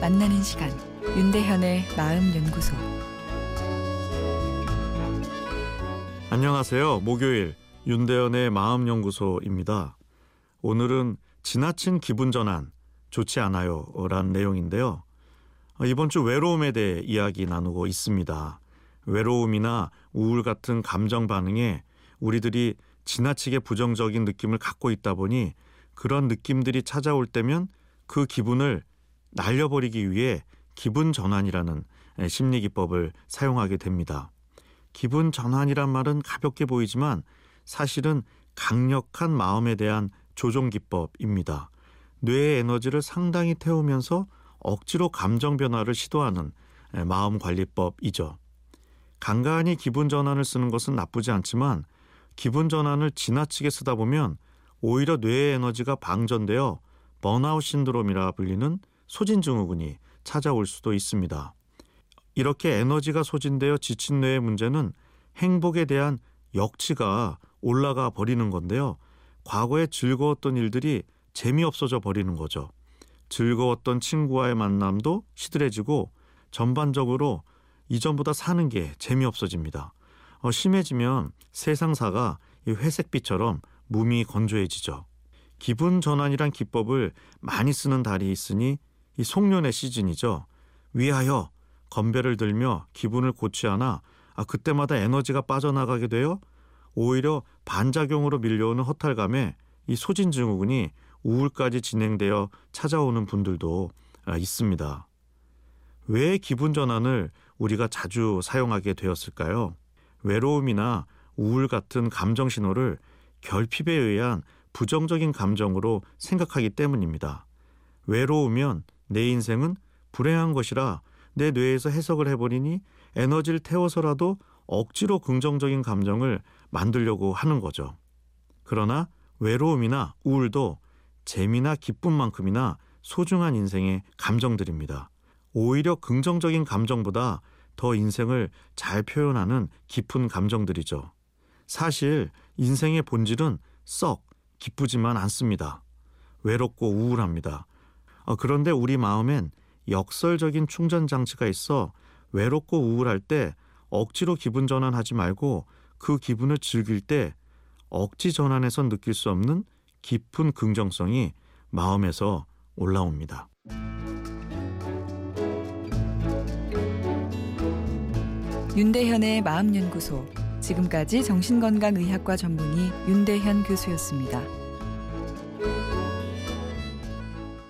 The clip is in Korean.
만나는 시간 윤대현의 마음 연구소 안녕하세요. 목요일 윤대현의 마음 연구소입니다. 오늘은 지나친 기분 전환 좋지 않아요라는 내용인데요. 이번 주 외로움에 대해 이야기 나누고 있습니다. 외로움이나 우울 같은 감정 반응에 우리들이 지나치게 부정적인 느낌을 갖고 있다 보니 그런 느낌들이 찾아올 때면 그 기분을 날려버리기 위해 기분 전환이라는 심리 기법을 사용하게 됩니다. 기분 전환이란 말은 가볍게 보이지만 사실은 강력한 마음에 대한 조종 기법입니다. 뇌의 에너지를 상당히 태우면서 억지로 감정 변화를 시도하는 마음 관리법이죠. 간간히 기분 전환을 쓰는 것은 나쁘지 않지만 기분 전환을 지나치게 쓰다 보면 오히려 뇌의 에너지가 방전되어 번아웃 신드롬이라 불리는 소진 증후군이 찾아올 수도 있습니다. 이렇게 에너지가 소진되어 지친 뇌의 문제는 행복에 대한 역치가 올라가 버리는 건데요. 과거에 즐거웠던 일들이 재미없어져 버리는 거죠. 즐거웠던 친구와의 만남도 시들해지고 전반적으로 이전보다 사는 게 재미없어집니다. 어, 심해지면 세상사가 회색빛처럼 몸이 건조해지죠. 기분 전환이란 기법을 많이 쓰는 달이 있으니 이 송년의 시즌이죠. 위하여 건배를 들며 기분을 고취하나 아, 그때마다 에너지가 빠져나가게 되어 오히려 반작용으로 밀려오는 허탈감에 이 소진 증후군이 우울까지 진행되어 찾아오는 분들도 아, 있습니다. 왜 기분 전환을 우리가 자주 사용하게 되었을까요? 외로움이나 우울 같은 감정 신호를 결핍에 의한 부정적인 감정으로 생각하기 때문입니다. 외로우면 내 인생은 불행한 것이라 내 뇌에서 해석을 해버리니 에너지를 태워서라도 억지로 긍정적인 감정을 만들려고 하는 거죠. 그러나 외로움이나 우울도 재미나 기쁨만큼이나 소중한 인생의 감정들입니다. 오히려 긍정적인 감정보다 더 인생을 잘 표현하는 깊은 감정들이죠. 사실 인생의 본질은 썩 기쁘지만 않습니다. 외롭고 우울합니다. 어, 그런데 우리 마음엔 역설적인 충전 장치가 있어 외롭고 우울할 때 억지로 기분 전환하지 말고 그 기분을 즐길 때 억지 전환에서 느낄 수 없는 깊은 긍정성이 마음에서 올라옵니다. 윤대현의 마음연구소 지금까지 정신건강의학과 전문의 윤대현 교수였습니다.